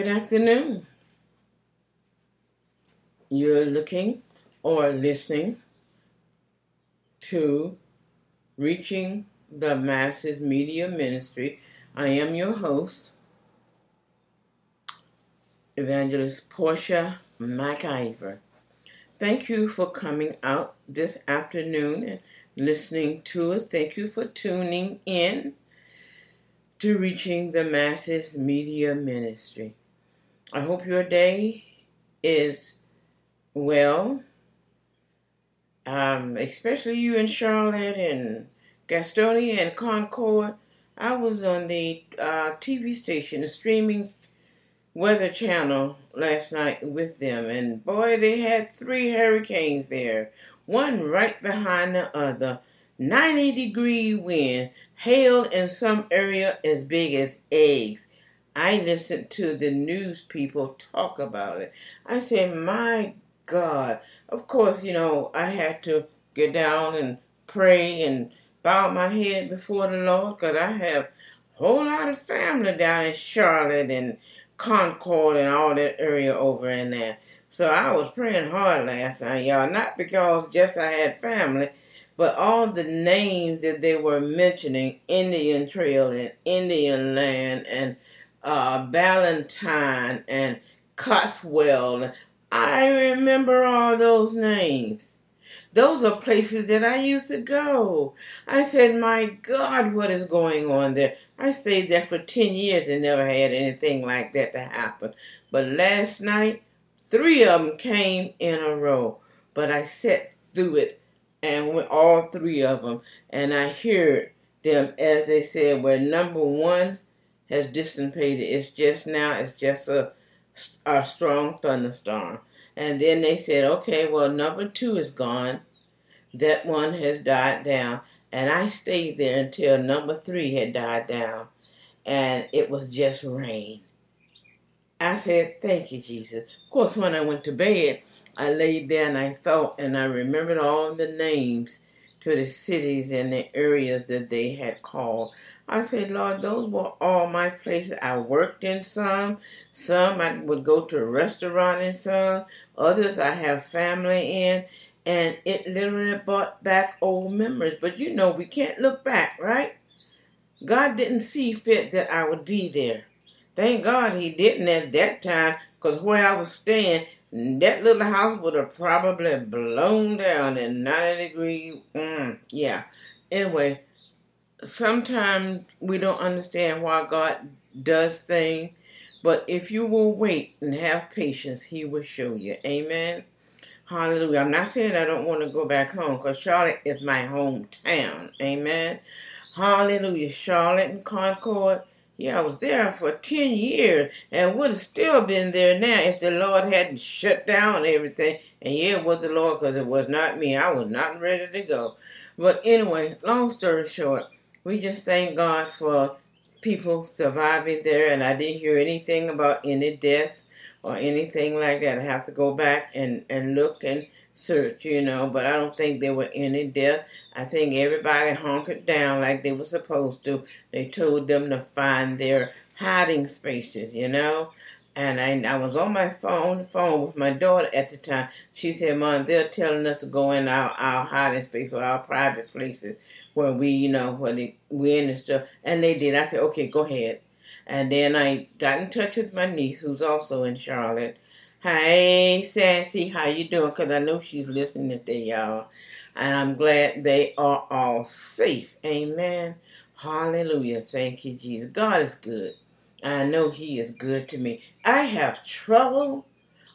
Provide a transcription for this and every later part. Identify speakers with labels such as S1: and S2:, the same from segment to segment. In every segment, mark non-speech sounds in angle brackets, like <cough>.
S1: Good afternoon. You're looking or listening to Reaching the Masses Media Ministry. I am your host, Evangelist Portia McIver. Thank you for coming out this afternoon and listening to us. Thank you for tuning in to Reaching the Masses Media Ministry. I hope your day is well, um, especially you in Charlotte and Gastonia and Concord. I was on the uh, TV station, the streaming weather channel last night with them, and boy, they had three hurricanes there, one right behind the other. 90 degree wind, hail in some area as big as eggs. I listened to the news people talk about it. I said, my God. Of course, you know, I had to get down and pray and bow my head before the Lord because I have a whole lot of family down in Charlotte and Concord and all that area over in there. So I was praying hard last night, y'all. Not because just I had family, but all the names that they were mentioning Indian Trail and Indian Land and uh, Ballantyne and Cotswold. I remember all those names. Those are places that I used to go. I said, My God, what is going on there? I stayed there for 10 years and never had anything like that to happen. But last night, three of them came in a row. But I sat through it and went all three of them. And I heard them, as they said, where number one has dissipated. It's just now, it's just a, a strong thunderstorm. And then they said, okay, well, number two is gone. That one has died down. And I stayed there until number three had died down. And it was just rain. I said, Thank you, Jesus. Of course, when I went to bed, I laid there and I thought and I remembered all the names to the cities and the areas that they had called. I said, Lord, those were all my places. I worked in some, some I would go to a restaurant in some, others I have family in, and it literally brought back old memories. But you know, we can't look back, right? God didn't see fit that I would be there. Thank God He didn't at that time, because where I was staying, that little house would have probably blown down in 90 degree. Mm, yeah. Anyway, sometimes we don't understand why God does things, but if you will wait and have patience, He will show you. Amen. Hallelujah. I'm not saying I don't want to go back home because Charlotte is my hometown. Amen. Hallelujah. Charlotte and Concord. Yeah, I was there for 10 years and would have still been there now if the Lord hadn't shut down everything. And yeah, it was the Lord because it was not me. I was not ready to go. But anyway, long story short, we just thank God for people surviving there. And I didn't hear anything about any deaths or anything like that. I have to go back and, and look and search, you know, but I don't think there were any deaths. I think everybody hunkered down like they were supposed to. They told them to find their hiding spaces, you know. And I, I was on my phone, phone with my daughter at the time. She said, Mom, they're telling us to go in our, our hiding space or our private places where we, you know, where they, we in and stuff. And they did. I said, okay, go ahead. And then I got in touch with my niece, who's also in Charlotte. Hey, Sassy, how you doing? Because I know she's listening to y'all. And I'm glad they are all safe. Amen. Hallelujah. Thank you, Jesus. God is good. I know He is good to me. I have trouble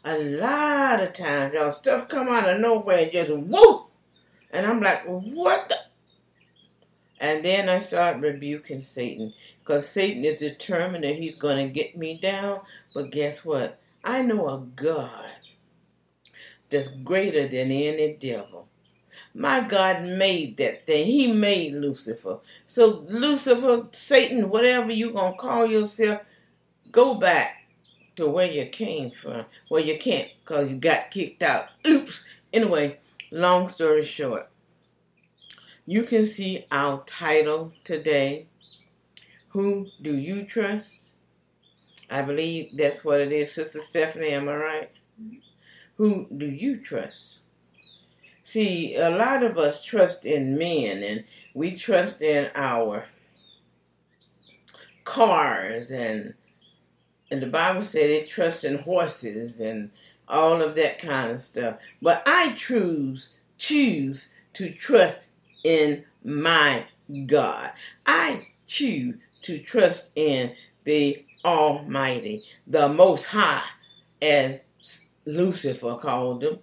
S1: a lot of times, y'all. Stuff come out of nowhere and just whoop. And I'm like, what the? And then I start rebuking Satan because Satan is determined that he's going to get me down. But guess what? I know a God that's greater than any devil. My God made that thing. He made Lucifer. So, Lucifer, Satan, whatever you're going to call yourself, go back to where you came from. Well, you can't because you got kicked out. Oops. Anyway, long story short, you can see our title today. Who do you trust? I believe that's what it is, Sister Stephanie. Am I right? Who do you trust? See, a lot of us trust in men and we trust in our cars and and the Bible said it trusts in horses and all of that kind of stuff. But I choose choose to trust in my God. I choose to trust in the Almighty, the Most High, as Lucifer called him.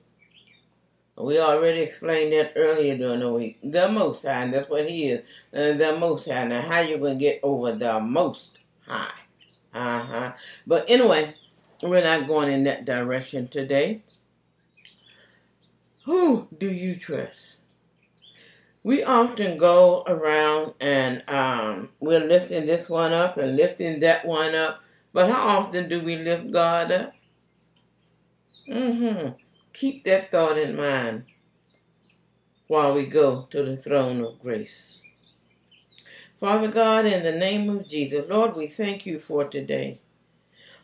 S1: We already explained that earlier during the week. The Most High, that's what He is. Uh, the Most High. Now, how you going to get over the Most High? Uh huh. But anyway, we're not going in that direction today. Who do you trust? We often go around and um, we're lifting this one up and lifting that one up. But how often do we lift God up? Mm-hmm. Keep that thought in mind while we go to the throne of grace. Father God, in the name of Jesus, Lord, we thank you for today.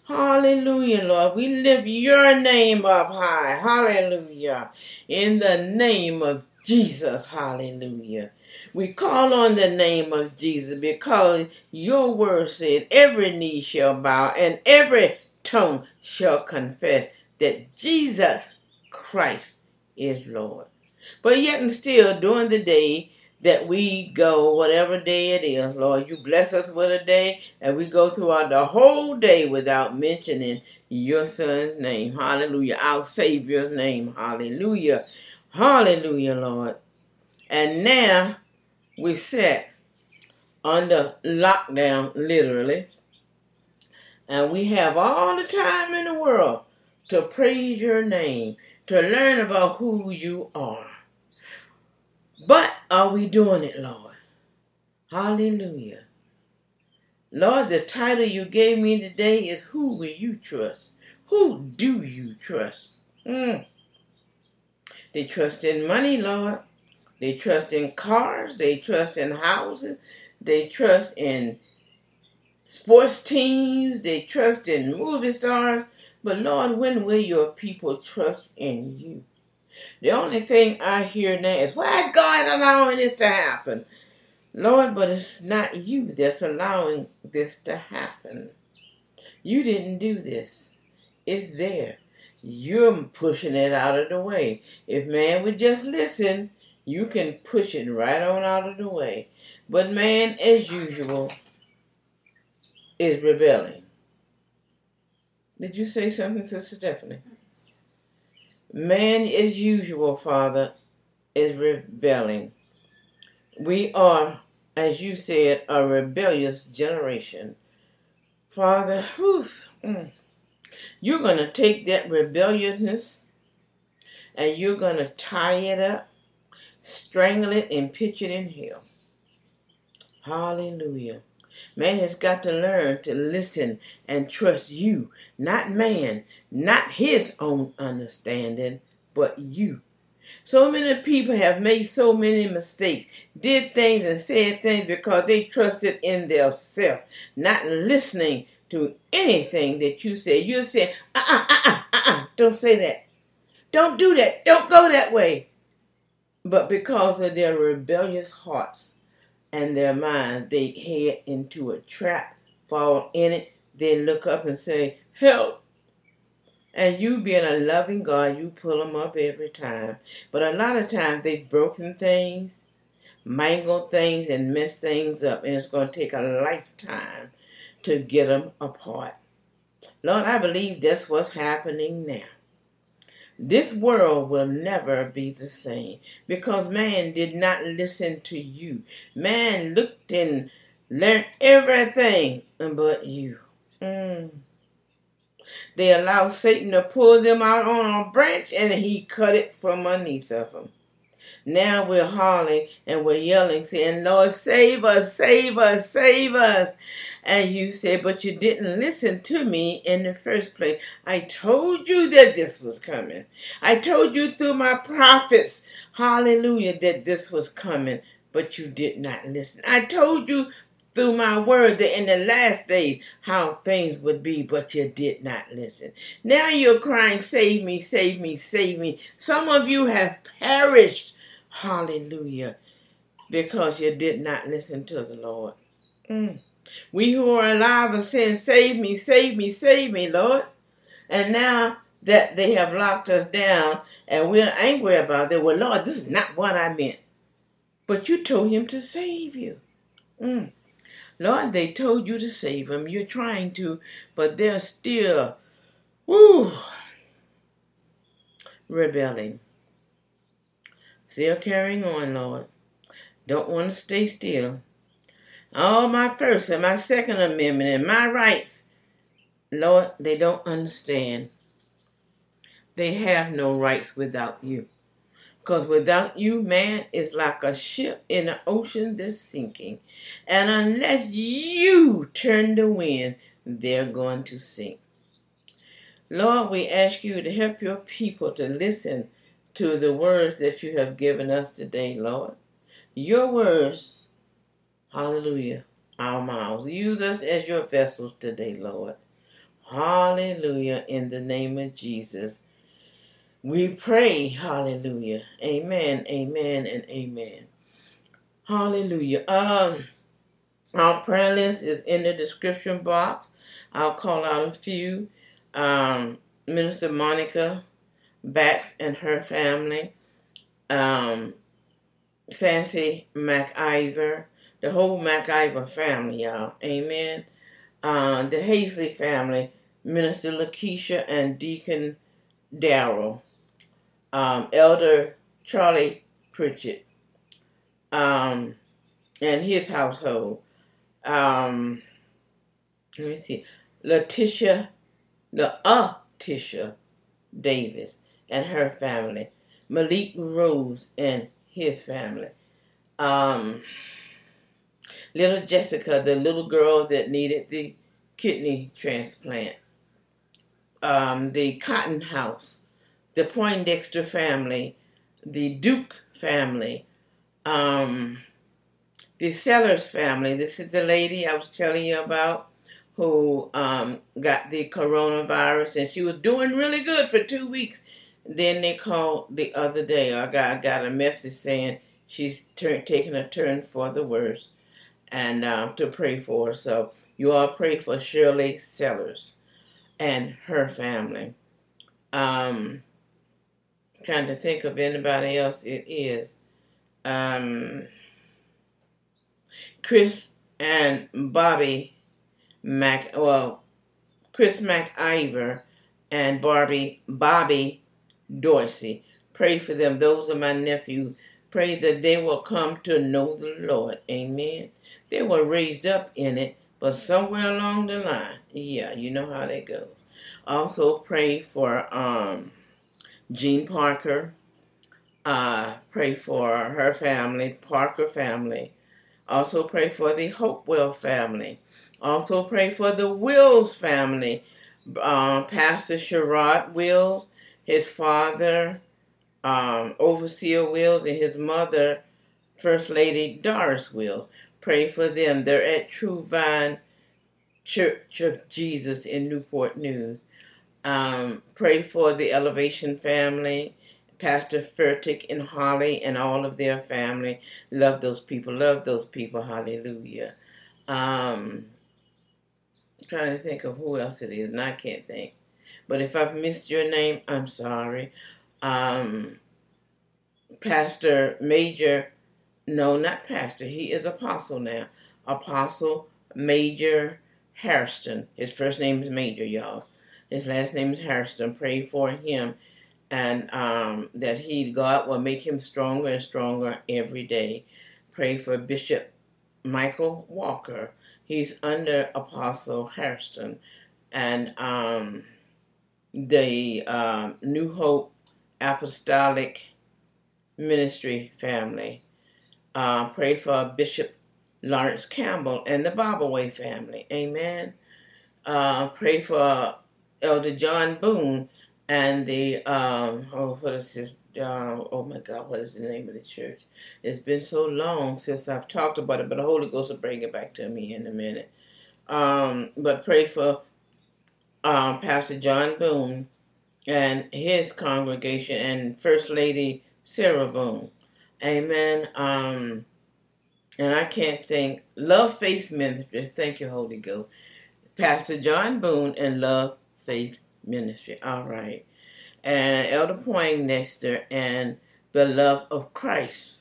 S1: Hallelujah, Lord. We lift your name up high. Hallelujah. In the name of Jesus. Hallelujah. We call on the name of Jesus because your word said every knee shall bow and every tongue shall confess that Jesus Christ is Lord. But yet and still during the day that we go, whatever day it is, Lord, you bless us with a day and we go throughout the whole day without mentioning your son's name. Hallelujah. Our Savior's name. Hallelujah. Hallelujah, Lord. And now we sit under lockdown, literally. And we have all the time in the world to praise your name, to learn about who you are. But are we doing it, Lord? Hallelujah. Lord, the title you gave me today is Who Will You Trust? Who do you trust? Mm. They trust in money, Lord. They trust in cars. They trust in houses. They trust in sports teams. They trust in movie stars. But Lord, when will your people trust in you? The only thing I hear now is, why is God allowing this to happen? Lord, but it's not you that's allowing this to happen. You didn't do this. It's there. You're pushing it out of the way. If man would just listen, you can push it right on out of the way. But man, as usual, is rebelling. Did you say something, Sister Stephanie? Man, as usual, Father, is rebelling. We are, as you said, a rebellious generation. Father, whew, mm, you're going to take that rebelliousness and you're going to tie it up, strangle it, and pitch it in hell. Hallelujah. Man has got to learn to listen and trust you, not man, not his own understanding, but you. So many people have made so many mistakes, did things and said things because they trusted in themselves, not listening to anything that you say. You say, uh uh-uh, uh uh uh uh, don't say that. Don't do that. Don't go that way. But because of their rebellious hearts and their minds, they head into a trap, fall in it, then look up and say, Help. And you being a loving God, you pull them up every time. But a lot of times they've broken things, mangled things, and messed things up. And it's going to take a lifetime to get them apart. Lord, I believe that's what's happening now. This world will never be the same because man did not listen to you. Man looked and learned everything but you. Mm. They allowed Satan to pull them out on a branch and he cut it from underneath of them. Now we're hauling and we're yelling, saying, Lord, save us, save us, save us. And you said, but you didn't listen to me in the first place. I told you that this was coming. I told you through my prophets, hallelujah, that this was coming, but you did not listen. I told you through my word that in the last days how things would be, but you did not listen. Now you're crying, Save me, save me, save me. Some of you have perished Hallelujah. Because you did not listen to the Lord. Mm. We who are alive are saying, Save me, save me, save me, Lord. And now that they have locked us down and we're angry about it, well, Lord, this is not what I meant. But you told him to save you. Mm. Lord, they told you to save them. You're trying to, but they're still, woo, rebelling. Still carrying on, Lord. Don't want to stay still. All my First and my Second Amendment and my rights, Lord, they don't understand. They have no rights without you. Because without you, man is like a ship in an ocean that's sinking. And unless you turn the wind, they're going to sink. Lord, we ask you to help your people to listen to the words that you have given us today, Lord. Your words, hallelujah, our mouths. Use us as your vessels today, Lord. Hallelujah, in the name of Jesus. We pray, hallelujah. Amen, amen, and amen. Hallelujah. Um, our prayer list is in the description box. I'll call out a few. Um, Minister Monica Bax and her family, um, Sancy McIver, the whole McIver family, y'all. Amen. Uh, the Hazley family, Minister Lakeisha and Deacon Darrell, um, Elder Charlie Pritchett, um, and his household. Um, let me see, Letitia, the uh Tisha Davis, and her family, Malik Rose and his family, um, little Jessica, the little girl that needed the kidney transplant, um, the Cotton House, the Poindexter family, the Duke family, um, the Sellers family. This is the lady I was telling you about who um, got the coronavirus, and she was doing really good for two weeks. Then they called the other day. I got, I got a message saying she's turn, taking a turn for the worse, and um, to pray for her. So you all pray for Shirley Sellers and her family. Um, trying to think of anybody else. It is um, Chris and Bobby Mac. Well, Chris McIver and Barbie Bobby Dorsey. Pray for them. Those are my nephews. Pray that they will come to know the Lord. Amen. They were raised up in it, but somewhere along the line, yeah, you know how that goes. Also pray for um, Jean Parker. Uh, pray for her family, Parker family. Also pray for the Hopewell family. Also pray for the Wills family. Uh, Pastor Sherrod Wills, his father, um, Overseer Wills, and his mother, First Lady Doris Wills. Pray for them. They're at True Vine Church of Jesus in Newport News. Um, pray for the Elevation family, Pastor Furtick and Holly and all of their family. Love those people. Love those people. Hallelujah. Um, trying to think of who else it is, and I can't think. But if I've missed your name, I'm sorry. Um, Pastor Major, no, not Pastor. He is Apostle now. Apostle Major Harrison. His first name is Major, y'all. His last name is Harrison. Pray for him and um, that he, God, will make him stronger and stronger every day. Pray for Bishop Michael Walker. He's under Apostle Harrison. And um, the um, New Hope Apostolic Ministry family. Uh, pray for Bishop Lawrence Campbell and the Bobaway family. Amen. Uh, pray for Elder John Boone and the um oh what is this uh, oh my God what is the name of the church? It's been so long since I've talked about it, but the Holy Ghost will bring it back to me in a minute. Um, but pray for um, Pastor John Boone and his congregation and First Lady Sarah Boone. Amen. Um, and I can't think Love Faith Ministry. Thank you, Holy Ghost. Pastor John Boone and Love Faith Ministry. All right. And Elder Poindexter and the Love of Christ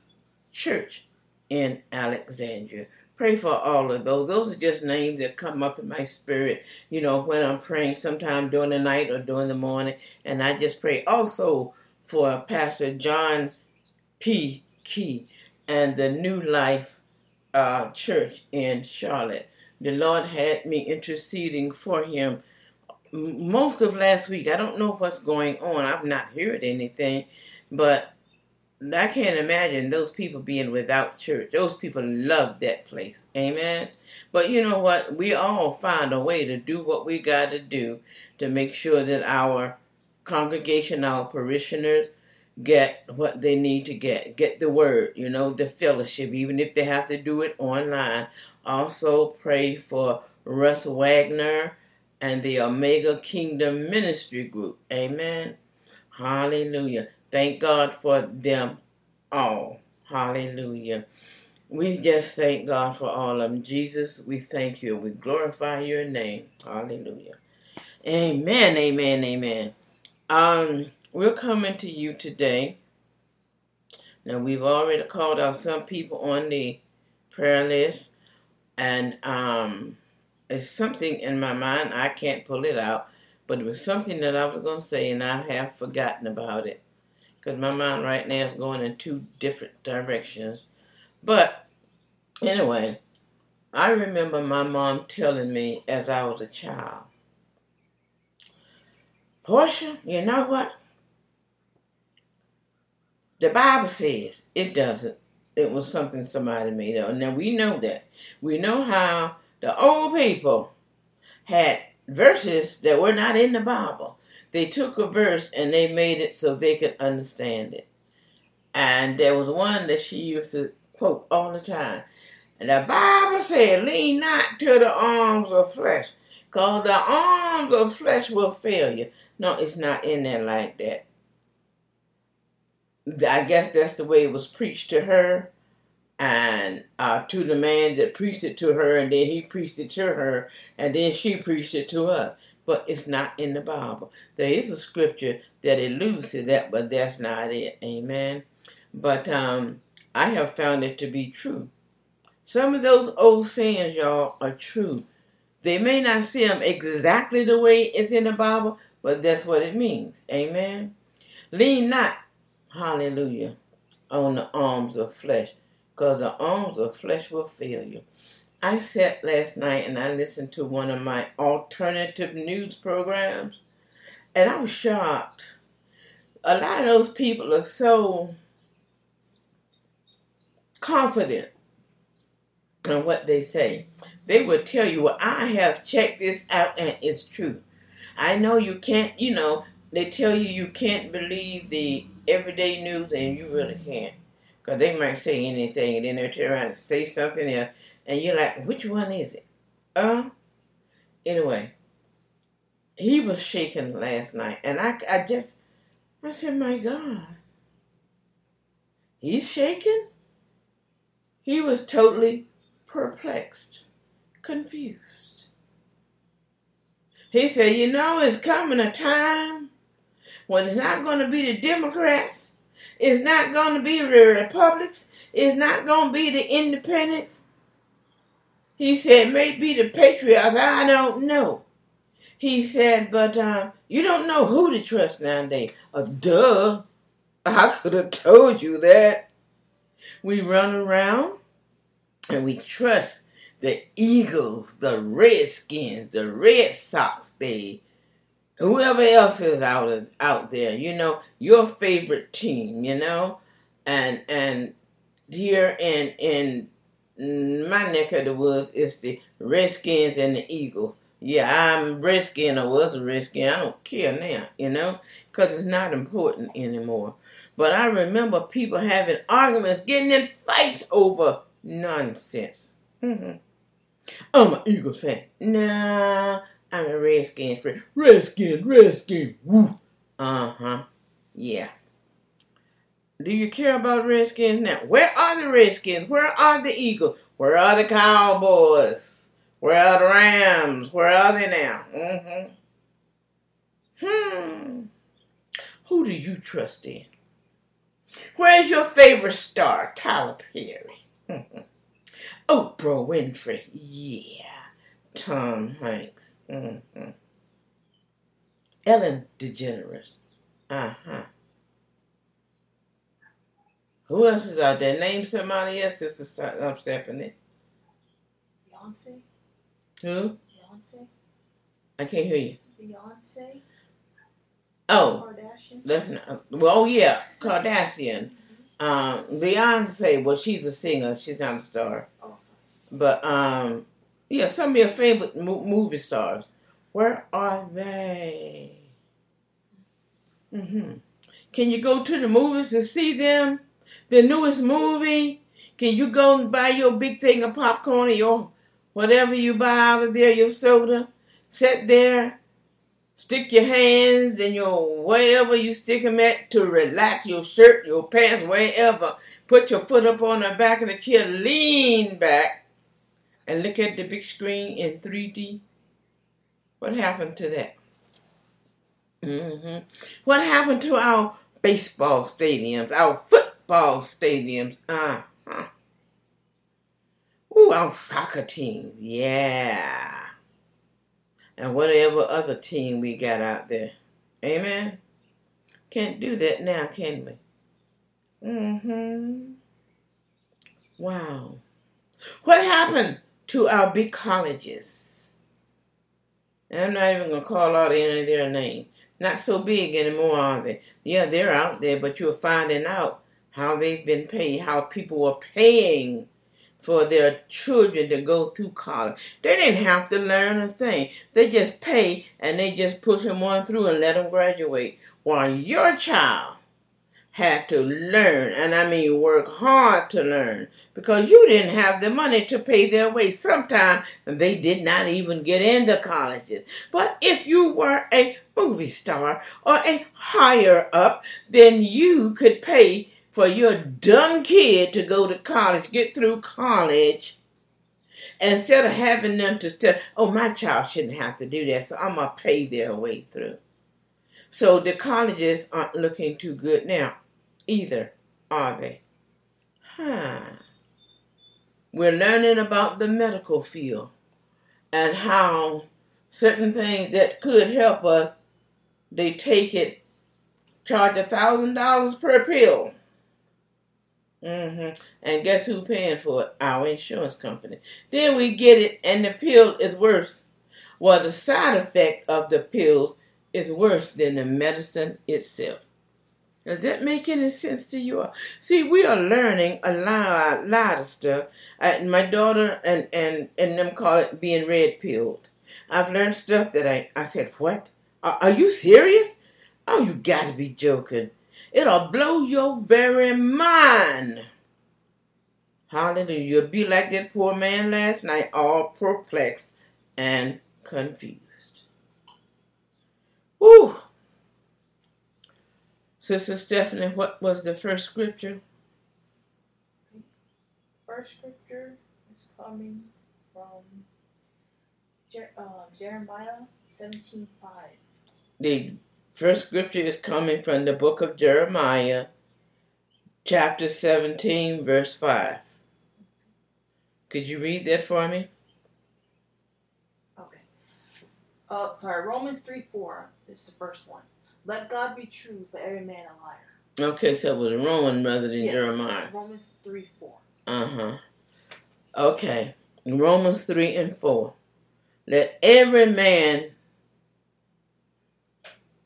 S1: Church in Alexandria. Pray for all of those. Those are just names that come up in my spirit, you know, when I'm praying sometime during the night or during the morning. And I just pray also for Pastor John P. Key and the New Life uh, Church in Charlotte. The Lord had me interceding for him most of last week. I don't know what's going on. I've not heard anything, but I can't imagine those people being without church. Those people love that place. Amen. But you know what? We all find a way to do what we got to do to make sure that our congregation, our parishioners, get what they need to get. Get the word, you know, the fellowship, even if they have to do it online. Also, pray for Russ Wagner and the Omega Kingdom Ministry Group. Amen. Hallelujah. Thank God for them all. Hallelujah. We just thank God for all of them. Jesus, we thank you. And we glorify your name. Hallelujah. Amen, amen, amen. Um, we're coming to you today. Now, we've already called out some people on the prayer list, and um, it's something in my mind. I can't pull it out, but it was something that I was going to say, and I have forgotten about it because my mind right now is going in two different directions. But anyway, I remember my mom telling me as I was a child, Portia, you know what? The Bible says it doesn't. it was something somebody made up. And now we know that. We know how the old people had verses that were not in the Bible. They took a verse and they made it so they could understand it. And there was one that she used to quote all the time. And the Bible said, lean not to the arms of flesh, because the arms of flesh will fail you. No, it's not in there like that. I guess that's the way it was preached to her and uh, to the man that preached it to her, and then he preached it to her, and then she preached it to us. But it's not in the Bible. There is a scripture that alludes to that, but that's not it. Amen. But um, I have found it to be true. Some of those old sayings, y'all, are true. They may not see them exactly the way it's in the Bible, but that's what it means. Amen. Lean not, hallelujah, on the arms of flesh, because the arms of flesh will fail you. I sat last night and I listened to one of my alternative news programs, and I was shocked. A lot of those people are so confident in what they say. They will tell you, well, I have checked this out and it's true. I know you can't, you know, they tell you you can't believe the everyday news and you really can't. Because they might say anything and then they're turn around and say something else. And you're like, which one is it? Uh? Anyway, he was shaking last night. And I, I just, I said, my God. He's shaking? He was totally perplexed, confused. He said, You know, it's coming a time when it's not going to be the Democrats, it's not going to be the Republicans, it's not going to be the Independents. He said, Maybe the Patriots, I don't know. He said, But um, you don't know who to trust nowadays. Uh, duh. I could have told you that. We run around and we trust the Eagles, the Redskins, the Red Sox, the whoever else is out out there. You know your favorite team. You know, and and here in in my neck of the woods is the Redskins and the Eagles. Yeah, I'm Redskin. I was a Redskin. I don't care now, you know, because it's not important anymore. But I remember people having arguments, getting in fights over nonsense. Mm-hmm. I'm an Eagles fan. Nah, I'm a Redskin fan. Redskin, Redskin, woo. Uh huh. Yeah. Do you care about Redskins now? Where are the Redskins? Where are the Eagles? Where are the Cowboys? Where are the Rams? Where are they now? Mm-hmm. Hmm. Who do you trust in? Where's your favorite star? Tyler Perry. Mm-hmm. <laughs> Oprah Winfrey. Yeah. Tom Hanks. Mm-hmm. Ellen DeGeneres. Uh huh. Who else is out there? Name somebody else, Sister um, Stephanie.
S2: Beyonce.
S1: Who?
S2: Beyonce.
S1: I can't hear you.
S2: Beyonce.
S1: Oh,
S2: Kardashian.
S1: that's not. Well, oh yeah, Kardashian. Um, Beyonce. Well, she's a singer. She's not a star.
S2: Oh, sorry.
S1: But um, yeah, some of your favorite mo- movie stars. Where are they? Mm-hmm. Can you go to the movies to see them? The newest movie? Can you go and buy your big thing of popcorn or your whatever you buy out of there, your soda? Sit there, stick your hands in your wherever you stick them at to relax your shirt, your pants, wherever. Put your foot up on the back of the chair, lean back, and look at the big screen in 3D. What happened to that? hmm What happened to our baseball stadiums, our football stadiums? Uh huh. Ooh, our soccer team. Yeah. And whatever other team we got out there. Amen. Can't do that now, can we? Mm-hmm. Wow. What happened to our big colleges? And I'm not even gonna call out any of their names. Not so big anymore, are they? Yeah, they're out there, but you're finding out how they've been paid, how people were paying for their children to go through college. They didn't have to learn a thing. They just pay and they just push them on through and let them graduate. While your child had to learn, and I mean work hard to learn, because you didn't have the money to pay their way. Sometimes they did not even get into colleges. But if you were a movie star or a higher up, then you could pay for your dumb kid to go to college, get through college, instead of having them to study, oh, my child shouldn't have to do that, so I'm going to pay their way through. So the colleges aren't looking too good now either, are they? Huh. We're learning about the medical field and how certain things that could help us, they take it, charge a thousand dollars per pill. Mm-hmm. And guess who paying for it? Our insurance company. Then we get it, and the pill is worse. Well, the side effect of the pills is worse than the medicine itself. Does that make any sense to you? See, we are learning a lot, a lot of stuff. I, my daughter and, and, and them call it being red pilled. I've learned stuff that I, I said, what? Are, are you serious? Oh, you gotta be joking. It'll blow your very mind. Hallelujah. You'll be like that poor man last night, all perplexed and confused. Whew. Sister Stephanie, what was the first scripture?
S2: First scripture is coming from Jer- uh, Jeremiah 17.5.
S1: The first scripture is coming from the book of Jeremiah, chapter 17, verse 5. Could you read that for me?
S2: Okay. Uh, sorry, Romans 3 4 is the first one. Let God be true, but every man a liar.
S1: Okay, so it was a Roman rather than
S2: Yes,
S1: Jeremiah.
S2: Romans 3 4.
S1: Uh huh. Okay. Romans 3 and 4. Let every man.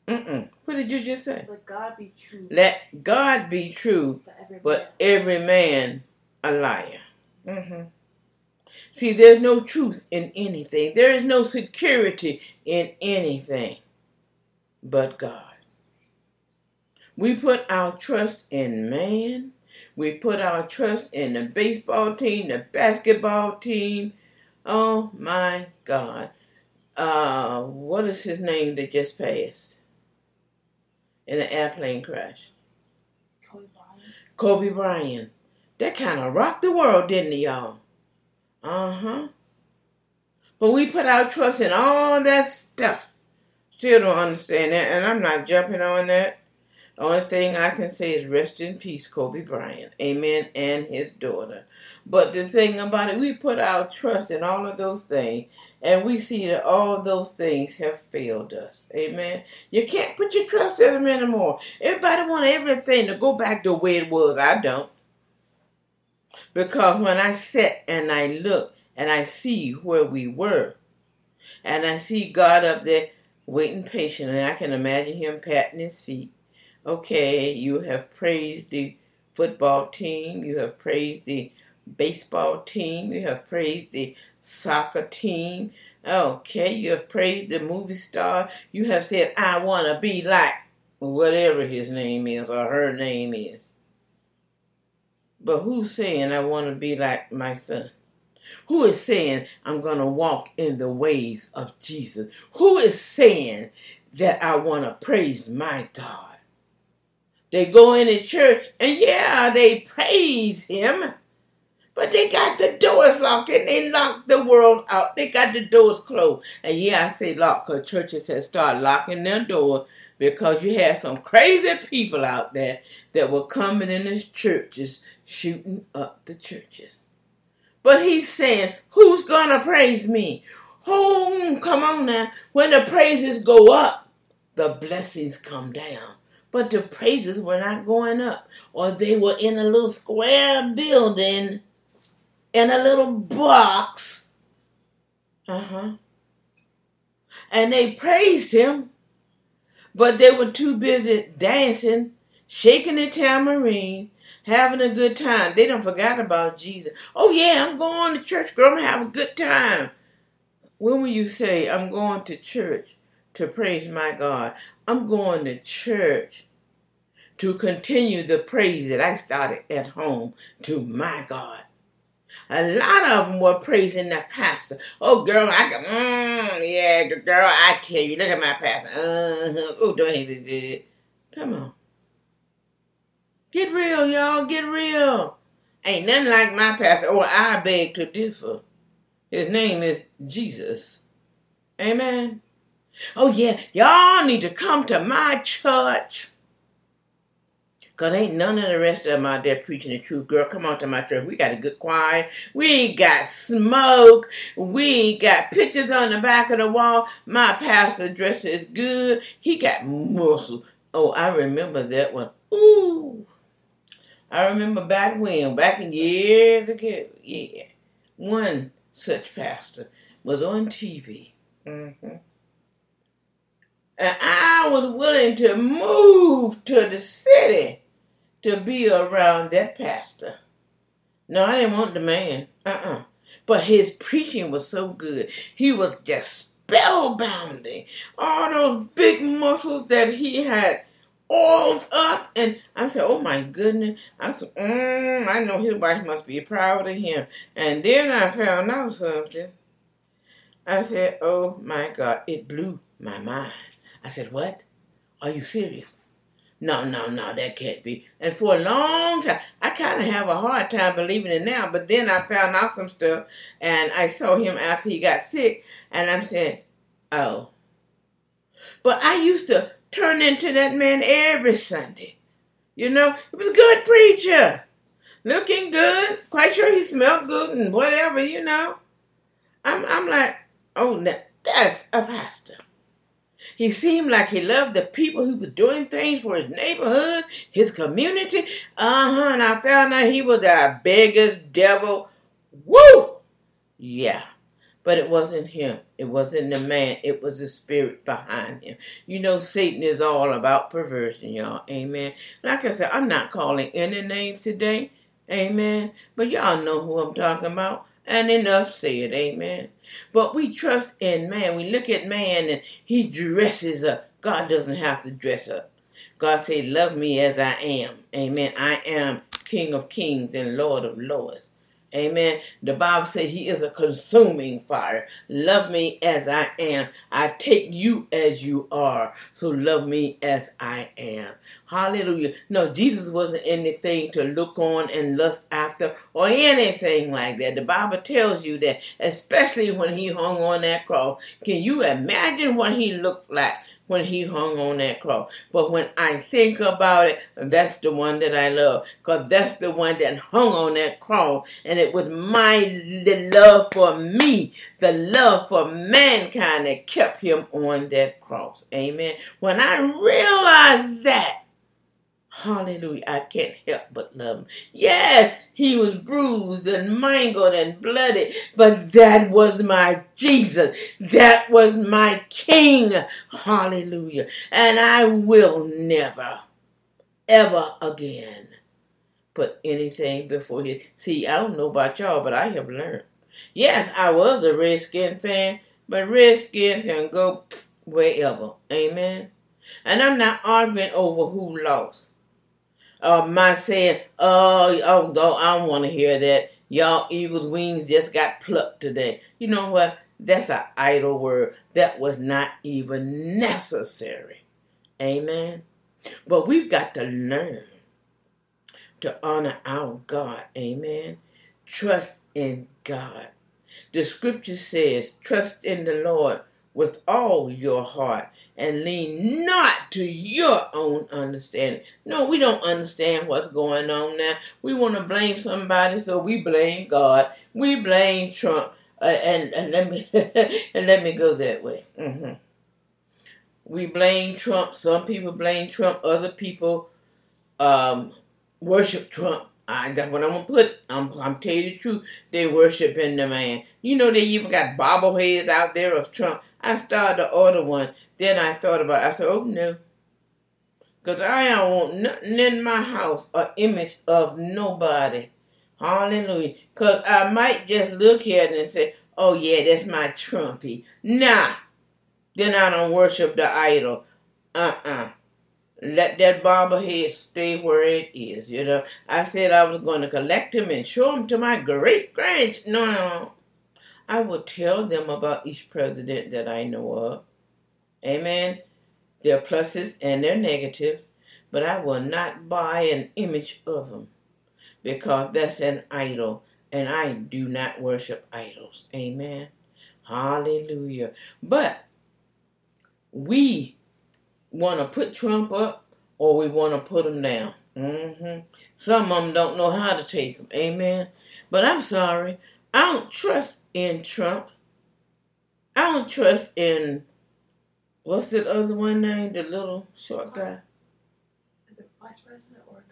S1: Mm-mm. What did you just say?
S2: Let God be true,
S1: Let God be true,
S2: but every man.
S1: but every man a liar. hmm See, there's no truth in anything. There is no security in anything but God. We put our trust in man. We put our trust in the baseball team, the basketball team. Oh my God. Uh, what is his name that just passed in an airplane crash?
S2: Kobe Bryant.
S1: Kobe Bryant. That kind of rocked the world, didn't he, y'all? Uh huh. But we put our trust in all that stuff. Still don't understand that, and I'm not jumping on that. The only thing I can say is rest in peace, Kobe Bryant. Amen. And his daughter. But the thing about it, we put our trust in all of those things, and we see that all those things have failed us. Amen. You can't put your trust in them anymore. Everybody want everything to go back the way it was. I don't. Because when I sit and I look and I see where we were, and I see God up there waiting patiently, I can imagine him patting his feet. Okay, you have praised the football team, you have praised the baseball team, you have praised the soccer team. Okay, you have praised the movie star. You have said, I want to be like whatever his name is or her name is. But who's saying I want to be like my son? Who is saying I'm going to walk in the ways of Jesus? Who is saying that I want to praise my God? They go into church and yeah, they praise him. But they got the doors locked and they locked the world out. They got the doors closed. And yeah, I say lock because churches have started locking their doors because you had some crazy people out there that were coming in these churches shooting up the churches. But he's saying, who's going to praise me? Oh, come on now. When the praises go up, the blessings come down. But the praises were not going up. Or they were in a little square building in a little box. Uh huh. And they praised him, but they were too busy dancing, shaking the tambourine, having a good time. They don't forget about Jesus. Oh yeah, I'm going to church, girl. I'm gonna have a good time. When will you say, I'm going to church to praise my God? I'm going to church to continue the praise that I started at home to my God. A lot of them were praising the pastor. Oh, girl, I can, mm, yeah, girl, I tell you, look at my pastor. Uh-huh. Oh, don't hate it. Come on. Get real, y'all. Get real. Ain't nothing like my pastor. Oh, I beg to differ. His name is Jesus. Amen. Oh, yeah, y'all need to come to my church. Cause ain't none of the rest of them out there preaching the truth. Girl, come on to my church. We got a good choir. We got smoke. We got pictures on the back of the wall. My pastor dresses good. He got muscle. Oh, I remember that one. Ooh. I remember back when, back in years ago, yeah, one such pastor was on TV. Mm-hmm. And I was willing to move to the city to be around that pastor. No, I didn't want the man. Uh-uh. But his preaching was so good. He was just spellbounding. All those big muscles that he had oiled up. And I said, oh my goodness. I said, mm, I know his wife must be proud of him. And then I found out something. I said, oh my God. It blew my mind. I said, what? Are you serious? No, no, no, that can't be. And for a long time, I kind of have a hard time believing it now. But then I found out some stuff, and I saw him after he got sick, and I'm saying, oh. But I used to turn into that man every Sunday. You know, he was a good preacher, looking good, quite sure he smelled good and whatever. You know, I'm I'm like, oh, that's a pastor. He seemed like he loved the people who was doing things for his neighborhood, his community. Uh huh. And I found out he was our biggest devil. Woo! Yeah. But it wasn't him. It wasn't the man. It was the spirit behind him. You know, Satan is all about perversion, y'all. Amen. Like I said, I'm not calling any names today. Amen. But y'all know who I'm talking about. And enough said, amen. But we trust in man. We look at man and he dresses up. God doesn't have to dress up. God said, Love me as I am. Amen. I am King of kings and Lord of lords. Amen. The Bible says he is a consuming fire. Love me as I am. I take you as you are. So love me as I am. Hallelujah. No, Jesus wasn't anything to look on and lust after or anything like that. The Bible tells you that, especially when he hung on that cross. Can you imagine what he looked like? When he hung on that cross. But when I think about it, that's the one that I love. Because that's the one that hung on that cross. And it was my the love for me, the love for mankind that kept him on that cross. Amen. When I realized that, Hallelujah. I can't help but love him. Yes, he was bruised and mangled and bloody, but that was my Jesus. That was my King. Hallelujah. And I will never, ever again put anything before him. See, I don't know about y'all, but I have learned. Yes, I was a Redskin fan, but Redskins can go wherever. Amen. And I'm not arguing over who lost uh, my saying, oh, oh, oh I don't want to hear that. Y'all Eagles wings just got plucked today. You know what? That's an idle word. That was not even necessary. Amen. But we've got to learn to honor our God. Amen. Trust in God. The scripture says, trust in the Lord with all your heart and lean not to your own understanding. No, we don't understand what's going on now. We want to blame somebody, so we blame God. We blame Trump, uh, and, and let me <laughs> and let me go that way. Mm-hmm. We blame Trump. Some people blame Trump. Other people um, worship Trump. I, that's what I'm gonna put. I'm, I'm telling you the truth. They worshiping the man. You know they even got bobbleheads out there of Trump. I started to order one. Then I thought about it. I said, oh no. Because I don't want nothing in my house, an image of nobody. Hallelujah. Because I might just look at it and say, oh yeah, that's my Trumpy. Nah. Then I don't worship the idol. Uh-uh. Let that bobblehead stay where it is, you know. I said I was going to collect them and show them to my great grand. No, I will tell them about each president that I know of. Amen. Their pluses and their negatives, but I will not buy an image of them because that's an idol, and I do not worship idols. Amen. Hallelujah. But we want to put Trump up or we want to put him down. Mm-hmm. Some of them don't know how to take him. Amen. But I'm sorry. I don't trust in Trump. I don't trust in what's that other one name? The little short guy.
S2: The vice president or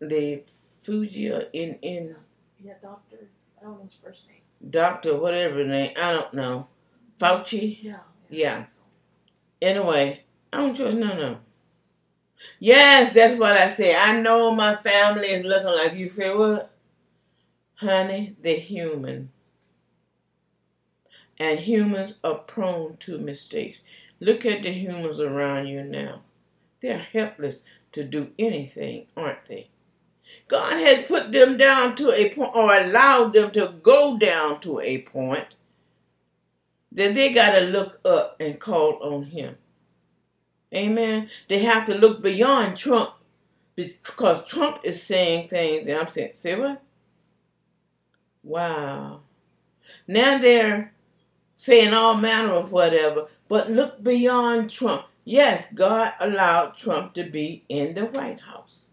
S2: the
S1: The Fuji in in
S2: yeah doctor. I don't know his first name.
S1: doctor whatever name. I don't know. Fauci.
S2: Yeah.
S1: Yeah. Anyway, I don't trust of them. Yes, that's what I say. I know my family is looking like you say what? Honey, they're human. And humans are prone to mistakes. Look at the humans around you now. They're helpless to do anything, aren't they? God has put them down to a point, or allowed them to go down to a point, that they got to look up and call on Him. Amen. They have to look beyond Trump because Trump is saying things, and I'm saying, say what? Wow. Now they're saying all manner of whatever, but look beyond Trump. Yes, God allowed Trump to be in the White House.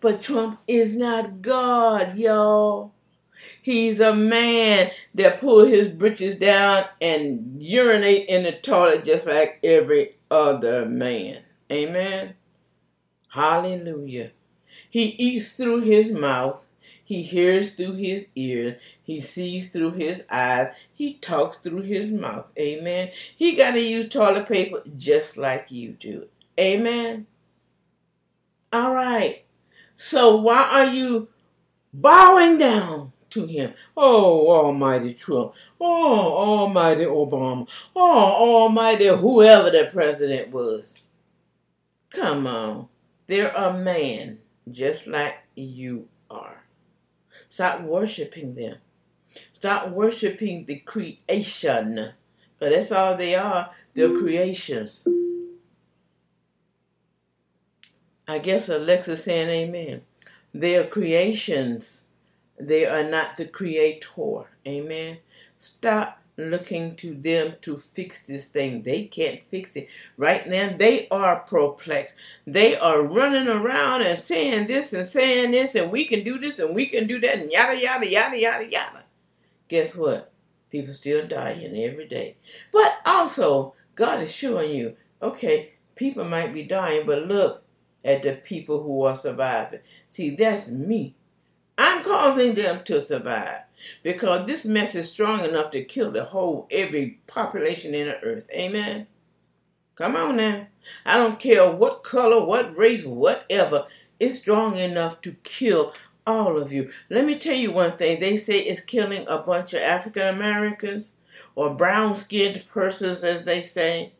S1: But Trump is not God, y'all. He's a man that pull his britches down and urinate in the toilet just like every other man. Amen. Hallelujah. He eats through his mouth. He hears through his ears. He sees through his eyes. He talks through his mouth. Amen. He got to use toilet paper just like you do. Amen. All right. So why are you bowing down to him? Oh, Almighty Trump. Oh, Almighty Obama. Oh, Almighty whoever the president was. Come on. They're a man just like you are. Stop worshiping them. Stop worshiping the creation. Because that's all they are. They're creations. I guess Alexa saying amen. They are creations. They are not the creator. Amen. Stop looking to them to fix this thing. They can't fix it. Right now, they are perplexed. They are running around and saying this and saying this, and we can do this and we can do that, and yada, yada, yada, yada, yada. Guess what? People still dying every day. But also, God is showing you, okay, people might be dying, but look at the people who are surviving. See, that's me. I'm causing them to survive because this mess is strong enough to kill the whole every population in the earth. Amen. Come on now. I don't care what color, what race, whatever. It's strong enough to kill all of you. Let me tell you one thing. They say it's killing a bunch of African Americans or brown skinned persons, as they say.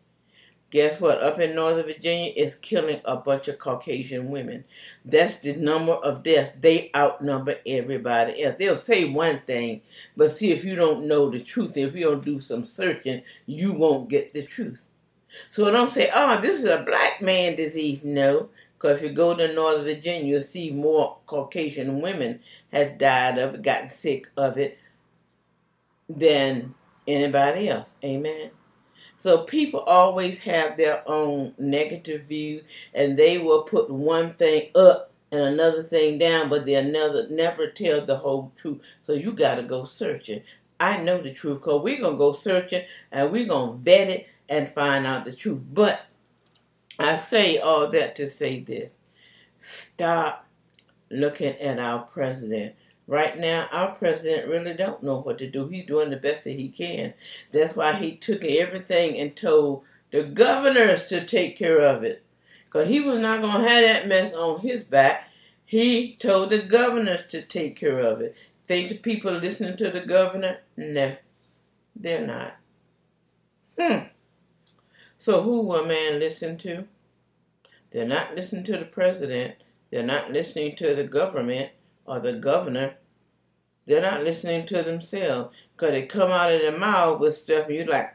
S1: Guess what? Up in Northern Virginia, it's killing a bunch of Caucasian women. That's the number of deaths. They outnumber everybody else. They'll say one thing, but see, if you don't know the truth, if you don't do some searching, you won't get the truth. So don't say, oh, this is a black man disease. No, because if you go to Northern Virginia, you'll see more Caucasian women has died of it, gotten sick of it, than anybody else. Amen. So people always have their own negative view, and they will put one thing up and another thing down, but they'll never never tell the whole truth. So you got to go searching. I know the truth because we're gonna go searching and we're gonna vet it and find out the truth. But I say all that to say this: stop looking at our president Right now, our president really don't know what to do. He's doing the best that he can. That's why he took everything and told the governors to take care of it. Because he was not going to have that mess on his back. He told the governors to take care of it. Think the people listening to the governor? No, they're not. Hmm. So who will a man listen to? They're not listening to the president. They're not listening to the government or the governor. They're not listening to themselves because they come out of their mouth with stuff and you're like,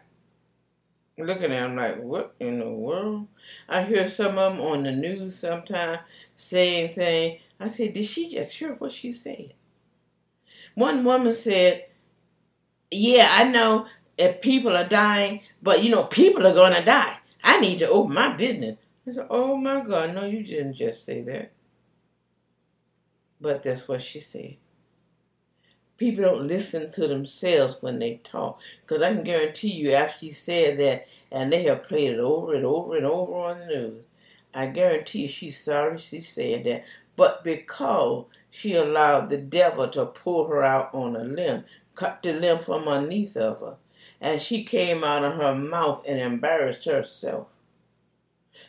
S1: looking at them like, what in the world? I hear some of them on the news sometimes saying things. I said, did she just hear what she said? One woman said, yeah, I know if people are dying, but you know, people are to die. I need to open my business. I said, oh my God, no, you didn't just say that. But that's what she said. People don't listen to themselves when they talk. Because I can guarantee you, after she said that, and they have played it over and over and over on the news, I guarantee you she's sorry she said that. But because she allowed the devil to pull her out on a limb, cut the limb from underneath of her, and she came out of her mouth and embarrassed herself.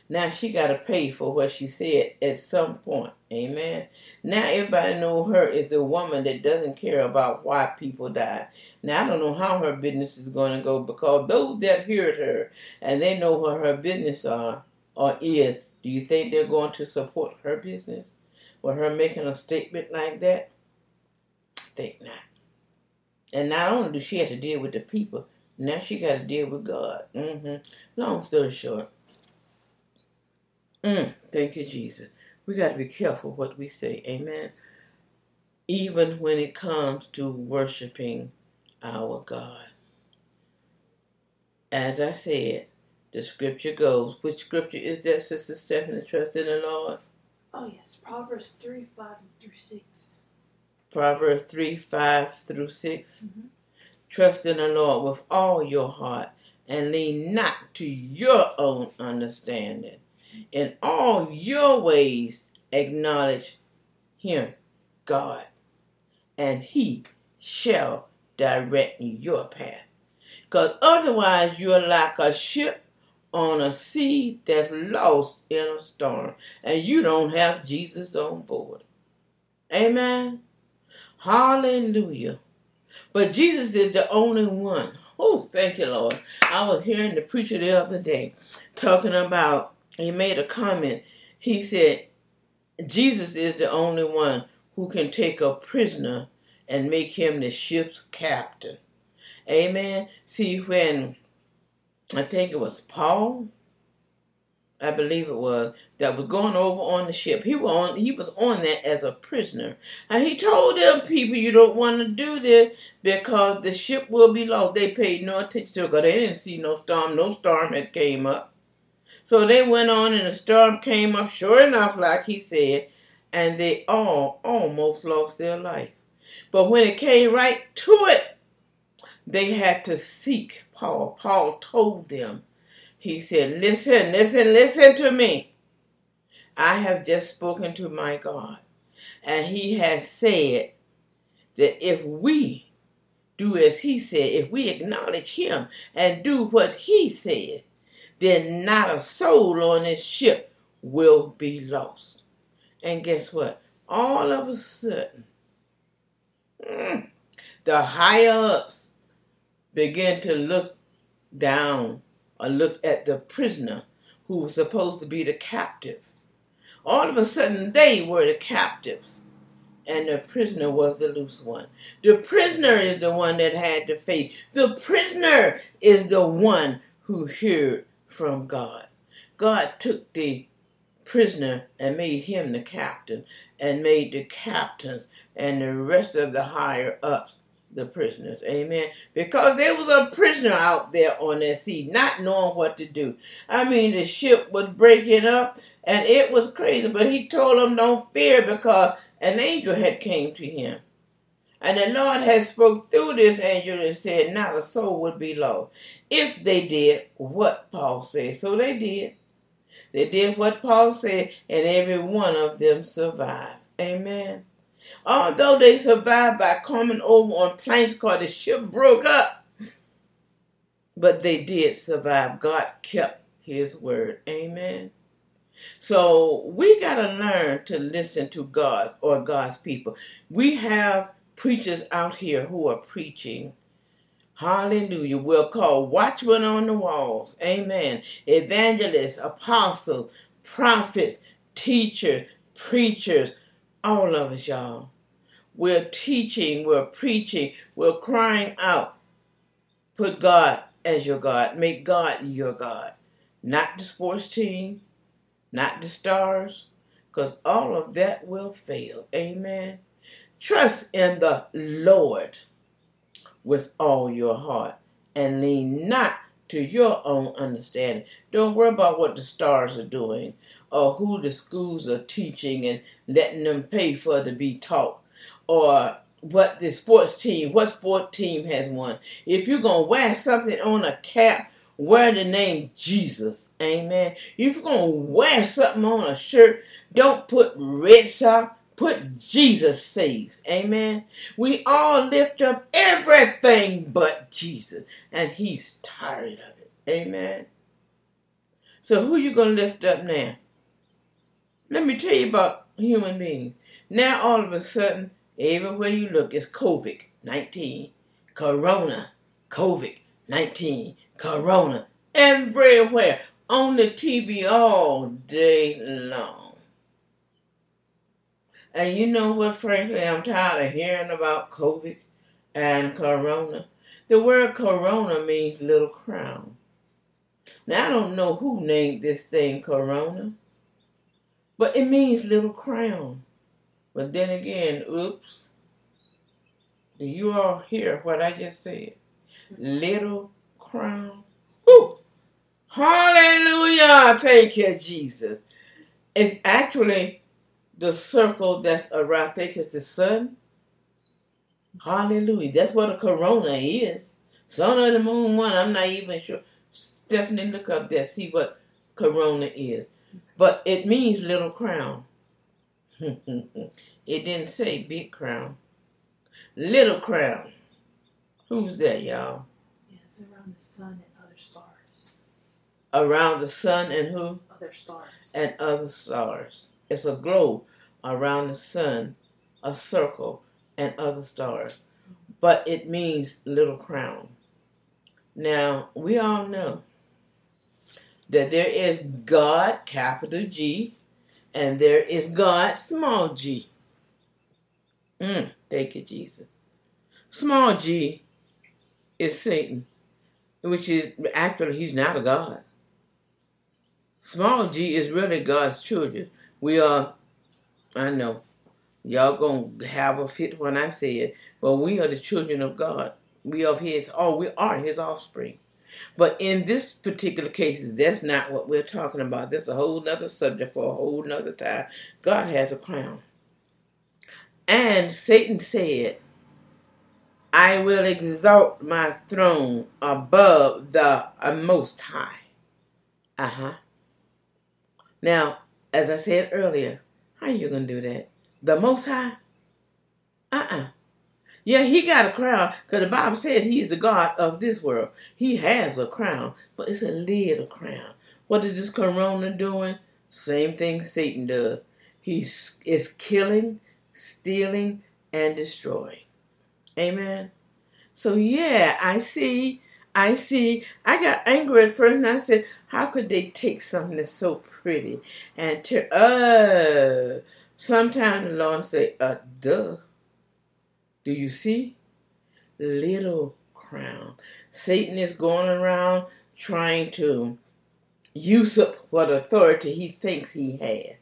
S1: Now she got to pay for what she said at some point. Amen. Now everybody know her is the woman that doesn't care about why people die. Now I don't know how her business is going to go because those that heard her and they know what her business are or is, do you think they're going to support her business? With her making a statement like that? Think not. And not only does she have to deal with the people, now she got to deal with God. Mm-hmm. Long story short. Mm, thank you, Jesus. We got to be careful what we say. Amen. Even when it comes to worshiping our God. As I said, the scripture goes. Which scripture is that, Sister Stephanie? Trust in the Lord.
S2: Oh, yes. Proverbs 3 5 through 6.
S1: Proverbs 3 5 through 6.
S2: Mm-hmm.
S1: Trust in the Lord with all your heart and lean not to your own understanding. In all your ways, acknowledge Him, God, and He shall direct your path. Because otherwise, you're like a ship on a sea that's lost in a storm, and you don't have Jesus on board. Amen. Hallelujah. But Jesus is the only one. Oh, thank you, Lord. I was hearing the preacher the other day talking about, he made a comment. He said, Jesus is the only one who can take a prisoner and make him the ship's captain. Amen. See, when I think it was Paul, I believe it was, that was going over on the ship. He was on he was on that as a prisoner. And he told them people you don't want to do this because the ship will be lost. They paid no attention to it because they didn't see no storm. No storm had came up. So they went on and the storm came up, sure enough, like he said, and they all almost lost their life. But when it came right to it, they had to seek Paul. Paul told them, he said, Listen, listen, listen to me. I have just spoken to my God, and he has said that if we do as he said, if we acknowledge him and do what he said, then not a soul on this ship will be lost. And guess what? All of a sudden, mm, the higher ups begin to look down or look at the prisoner who was supposed to be the captive. All of a sudden, they were the captives, and the prisoner was the loose one. The prisoner is the one that had the faith. The prisoner is the one who heard from God. God took the prisoner and made him the captain, and made the captains and the rest of the higher ups the prisoners. Amen. Because there was a prisoner out there on that sea, not knowing what to do. I mean, the ship was breaking up, and it was crazy. But he told them, "Don't fear," because an angel had came to him. And the Lord had spoke through this angel and said, not a soul would be lost if they did what Paul said. So they did. They did what Paul said, and every one of them survived. Amen. Although they survived by coming over on planks because the ship broke up, but they did survive. God kept his word. Amen. So we got to learn to listen to God's or God's people. We have preachers out here who are preaching. Hallelujah. We're called watchmen on the walls. Amen. Evangelists, apostles, prophets, teachers, preachers, all of us, y'all. We're teaching, we're preaching, we're crying out. Put God as your God. Make God your God. Not the sports team, not the stars, because all of that will fail. Amen. Trust in the Lord with all your heart and lean not to your own understanding. Don't worry about what the stars are doing or who the schools are teaching and letting them pay for to be taught or what the sports team, what sport team has won. If you're going to wear something on a cap, wear the name Jesus. Amen. If you're going to wear something on a shirt, don't put red sock, put Jesus saves. Amen. We all lift up everything but Jesus, and he's tired of it. Amen. So who you going to lift up now? Let me tell you about human beings. Now all of a sudden, everywhere you look is COVID 19, Corona, COVID 19, Corona, everywhere on the TV all day long. And you know what, frankly, I'm tired of hearing about COVID and Corona. The word Corona means little crown. Now, I don't know who named this thing Corona, but it means little crown. But then again, oops. Do you all hear what I just said? Little crown. Woo! Hallelujah! Thank you, Jesus. It's actually the circle that's around, I the sun. Hallelujah. That's what a corona is. Sun of the moon one, I'm not even sure. Stephanie, look up there, see what corona is. But it means little crown. <laughs> it didn't say big crown. Little crown. Who's that, y'all?
S2: It's around the sun and other stars.
S1: Around the sun and who?
S2: Other stars.
S1: And other stars. It's a globe around the sun, a circle, and other stars. But it means little crown. Now, we all know that there is God, capital G, and there is God, small g. Mm, thank you, Jesus. Small g is Satan, which is actually, he's not a God. Small g is really God's children. We are, I know, y'all gonna have a fit when I say it, but we are the children of God. We are his, oh, we are his offspring. But in this particular case, that's not what we're talking about. That's a whole nother subject for a whole nother time. God has a crown. And Satan said, I will exalt my throne above the most high. Uh huh. Now, as I said earlier, how are you gonna do that? The most high? Uh uh yeah, he got a crown because the Bible says he's the God of this world. He has a crown, but it's a little crown. What is this corona doing? Same thing Satan does. He's is killing, stealing, and destroying. Amen. So yeah, I see. I see. I got angry at first, and I said, "How could they take something that's so pretty and to uh?" Sometimes the Lord say, "Uh, duh." Do you see? Little crown. Satan is going around trying to usurp what authority he thinks he has.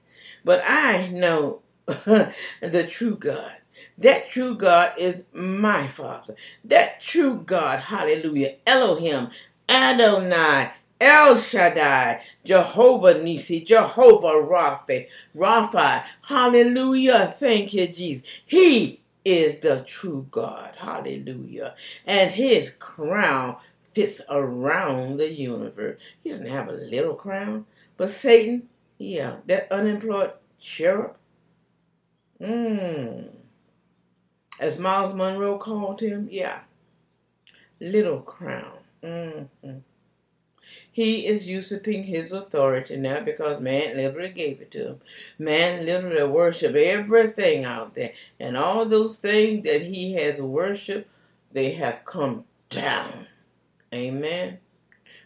S1: But I know <laughs> the true God. That true God is my Father. That true God, hallelujah, Elohim, Adonai, El Shaddai, Jehovah Nissi, Jehovah Rapha, Rapha, hallelujah, thank you, Jesus. He is the true God. Hallelujah. And his crown fits around the universe. He doesn't have a little crown. But Satan, yeah, that unemployed cherub. Mmm. As Myles Munroe called him, yeah. Little crown. Mm-hmm. He is usurping his authority now because man literally gave it to him. Man literally worship everything out there. And all those things that he has worshiped, they have come down. Amen.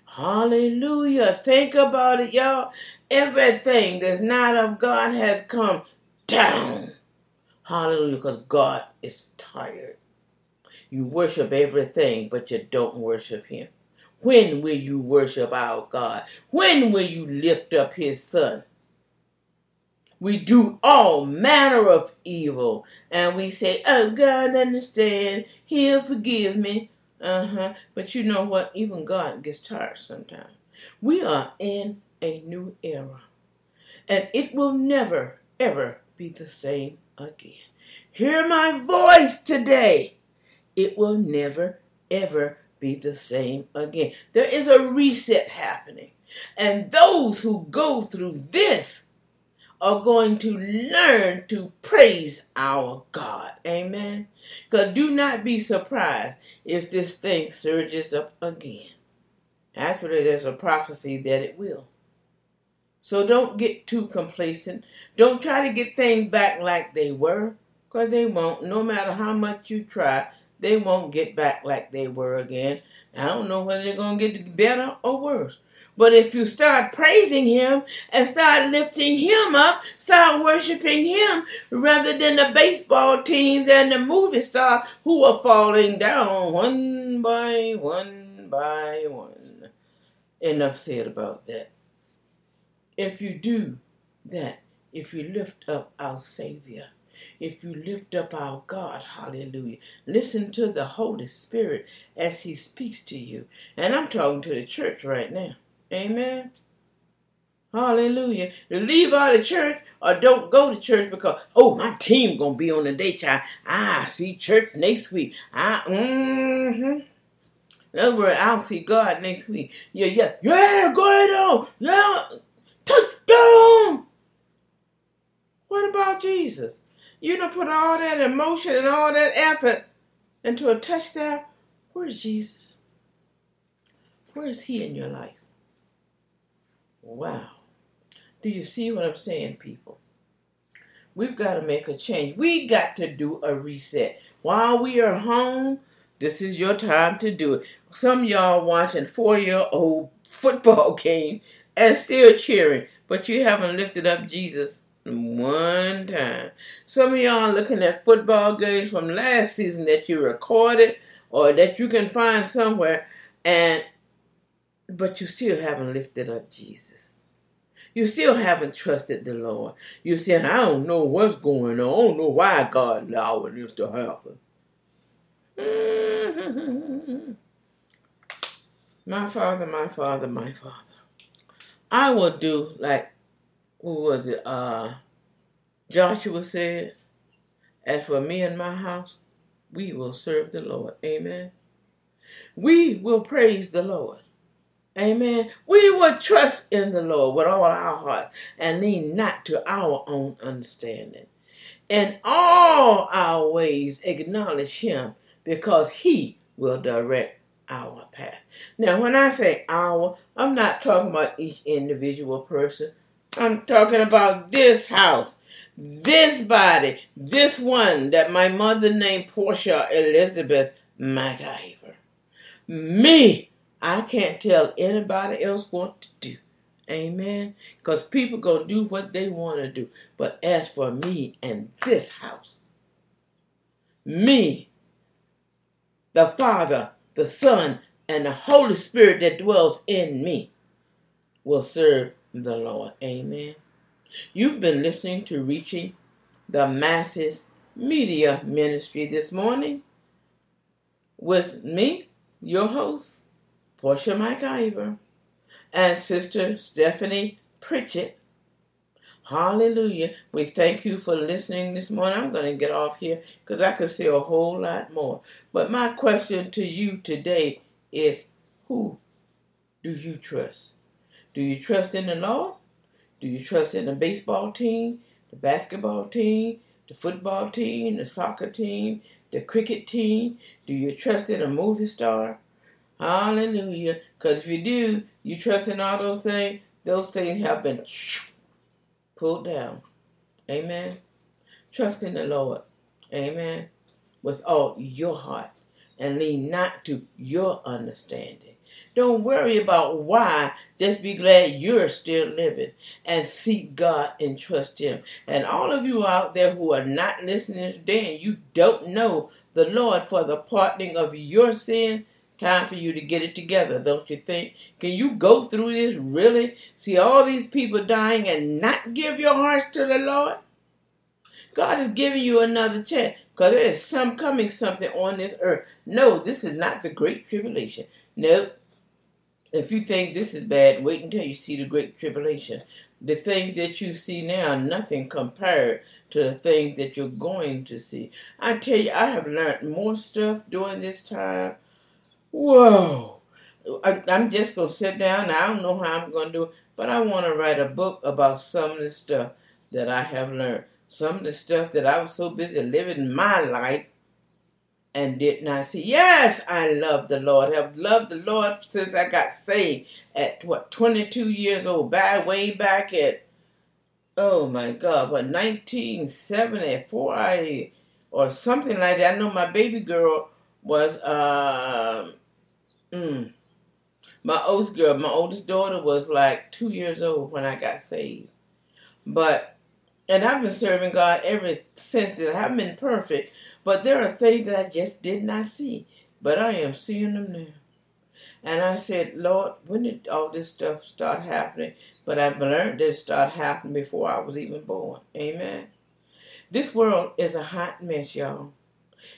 S1: Hallelujah. Think about it, y'all. Everything that's not of God has come down. Hallelujah, because God is tired. You worship everything, but you don't worship Him. When will you worship our God? When will you lift up His Son? We do all manner of evil, and we say, Oh, God, understand. He'll forgive me. Uh huh. But you know what? Even God gets tired sometimes. We are in a new era, and it will never, ever be the same again. Hear my voice today. It will never, ever be the same again. There is a reset happening. And those who go through this are going to learn to praise our God. Amen. Because do not be surprised if this thing surges up again. Actually, there's a prophecy that it will. So don't get too complacent. Don't try to get things back like they were, because they won't. No matter how much you try, they won't get back like they were again. I don't know whether they're going to get better or worse. But if you start praising Him and start lifting Him up, start worshiping Him rather than the baseball teams and the movie stars who are falling down one by one by one. Enough said about that. If you do that, if you lift up our Savior, if you lift up our God, hallelujah. Listen to the Holy Spirit as He speaks to you. And I'm talking to the church right now. Amen. Hallelujah. Leave out of church or don't go to church because, oh, my team gonna be on the day child. I see church next week. I mm-hmm. In other words, I'll see God next week. Yeah, yeah, yeah, go ahead on. Yeah, touchdown. What about Jesus? You don't put all that emotion and all that effort into a touchdown. Where's Jesus? Where is he in your life? Wow. Do you see what I'm saying, people? We've got to make a change. We got to do a reset. While we are home, this is your time to do it. Some y'all watching four-year-old football <laughs> game and still cheering, but you haven't lifted up Jesus one time. Some of y'all looking at football games from last season that you recorded or that you can find somewhere, and but you still haven't lifted up Jesus. You still haven't trusted the Lord. You said, I don't know what's going on. I don't know why God allowed this to happen. <laughs> My father, my father, my father. I will do like who was it? Uh, Joshua said, As for me and my house, we will serve the Lord. Amen. We will praise the Lord. Amen. We will trust in the Lord with all our heart and lean not to our own understanding. In all our ways, acknowledge Him because He will direct our path. Now, when I say our, I'm not talking about each individual person. I'm talking about this house, this body, this one that my mother named Portia Elizabeth McIver. Me, I can't tell anybody else what to do. Amen. Because people gonna do what they want to do. But as for me and this house, me, the Father, the Son, and the Holy Spirit that dwells in me will serve the Lord. Amen. You've been listening to Reaching the Masses Media Ministry this morning with me, your host, Portia McIver, and Sister Stephanie Pritchett. Hallelujah. We thank you for listening this morning. I'm going to get off here because I could say a whole lot more. But my question to you today is who do you trust? Do you trust in the Lord? Do you trust in the baseball team, the basketball team, the football team, the soccer team, the cricket team? Do you trust in a movie star? Hallelujah. Because if you do, you trust in all those things, those things have been <sniffs> pulled down. Amen. Trust in the Lord. Amen. With all your heart and lean not to your understanding. Don't worry about why. Just be glad you're still living and seek God and trust Him. And all of you out there who are not listening today and you don't know the Lord for the pardoning of your sin, time for you to get it together, don't you think? Can you go through this really? See all these people dying and not give your hearts to the Lord? God is giving you another chance because there is some coming something on this earth. No, this is not the great tribulation. Nope. If you think this is bad, wait until you see the great tribulation. The things that you see now are nothing compared to the things that you're going to see. I tell you, I have learned more stuff during this time. Whoa! I, am just going to sit down. I don't know how I'm going to do it, but I want to write a book about some of the stuff that I have learned. Some of the stuff that I was so busy living my life and did not see. Yes, I love the Lord. Have loved the Lord since I got saved at what 22 years old. Back way back at oh my God, what 1974 I or something like that. I know my baby girl was uh, mm, my oldest girl. My oldest daughter was like two years old when I got saved, but and I've been serving God ever since. Then. I haven't been perfect but there are things that I just did not see, but I am seeing them now. And I said, Lord, when did all this stuff start happening? But I've learned that it started happening before I was even born. Amen. This world is a hot mess, y'all.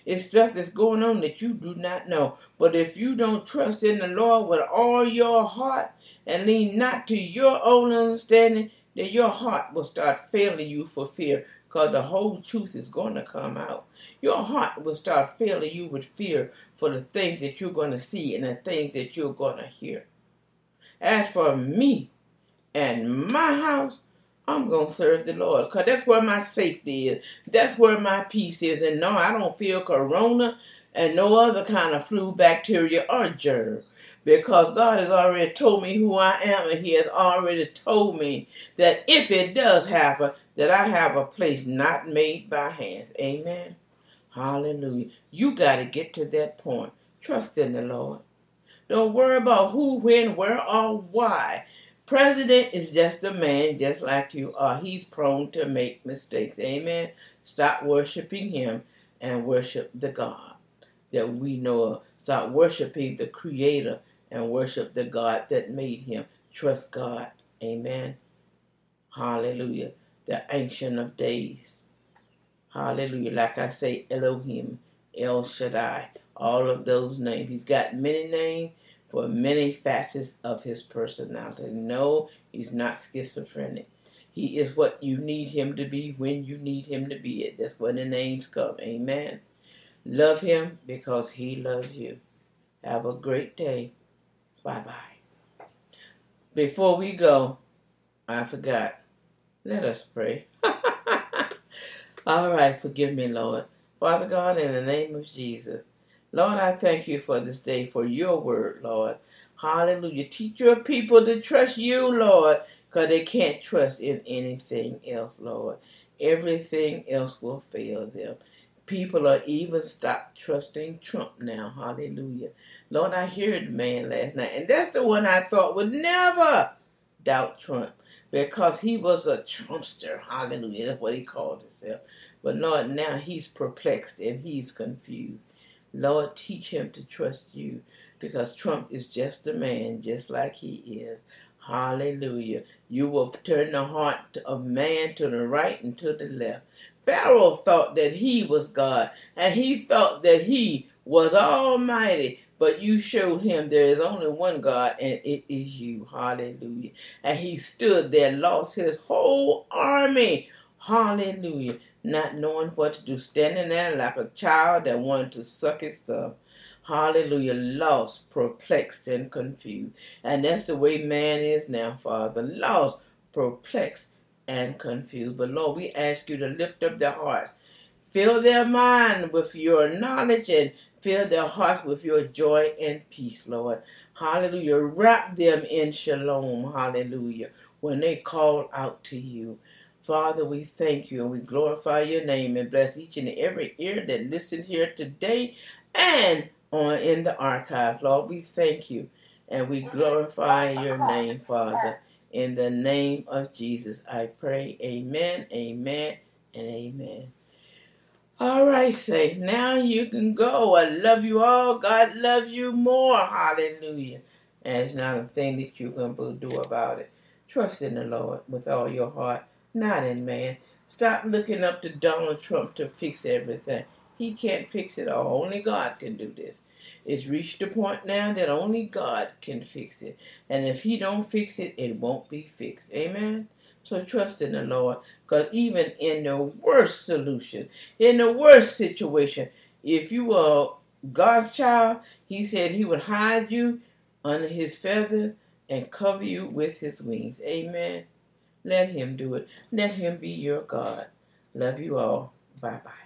S1: It's stuff that's going on that you do not know. But if you don't trust in the Lord with all your heart and lean not to your own understanding, then your heart will start failing you for fear because the whole truth is going to come out. Your heart will start filling you with fear for the things that you're going to see and the things that you're going to hear. As for me and my house, I'm going to serve the Lord because that's where my safety is. That's where my peace is. And no, I don't feel corona and no other kind of flu, bacteria, or germ because God has already told me who I am and He has already told me that if it does happen, that I have a place not made by hands. Amen. Hallelujah. You got to get to that point. Trust in the Lord. Don't worry about who, when, where, or why. President is just a man just like you are. He's prone to make mistakes. Amen. Stop worshiping him and worship the God that we know of. Stop worshiping the Creator and worship the God that made him. Trust God. Amen. Hallelujah the Ancient of Days. Hallelujah. Like I say, Elohim, El Shaddai, all of those names. He's got many names for many facets of his personality. No, he's not schizophrenic. He is what you need him to be when you need him to be it. That's when the names come. Amen. Love him because he loves you. Have a great day. Bye bye. Before we go, I forgot. Let us pray. <laughs> All right, forgive me, Lord. Father God, in the name of Jesus, Lord, I thank you for this day, for your word, Lord. Hallelujah. Teach your people to trust you, Lord, because they can't trust in anything else, Lord. Everything else will fail them. People are even stopped trusting Trump now. Hallelujah. Lord, I heard the man last night, and that's the one I thought would never doubt Trump because he was a Trumpster. Hallelujah. That's what he called himself. But Lord, now he's perplexed and he's confused. Lord, teach him to trust you because Trump is just a man, just like he is. Hallelujah. You will turn the heart of man to the right and to the left. Pharaoh thought that he was God, and he thought that he was almighty. But you showed him there is only one God, and it is you. Hallelujah. And he stood there, lost his whole army. Hallelujah. Not knowing what to do, standing there like a child that wanted to suck his thumb. Hallelujah. Lost, perplexed, and confused. And that's the way man is now, Father. Lost, perplexed, and confused. But Lord, we ask you to lift up their hearts Fill their mind with your knowledge and fill their hearts with your joy and peace, Lord. Hallelujah. Wrap them in shalom. Hallelujah. When they call out to you. Father, we thank you and we glorify your name and bless each and every ear that listened here today and on in the archive. Lord, we thank you and we glorify your name, Father. In the name of Jesus, I pray. Amen, amen, and amen. All right, say, now you can go. I love you all. God loves you more. Hallelujah. And it's not a thing that you can do about it. Trust in the Lord with all your heart, not in man. Stop looking up to Donald Trump to fix everything. He can't fix it all. Only God can do this. It's reached a point now that only God can fix it. And if he don't fix it, it won't be fixed. Amen? So trust in the Lord. Because even in the worst solution, in the worst situation, if you are God's child, he said he would hide you under his feather and cover you with his wings. Amen. Let him do it. Let him be your God. Love you all. Bye bye.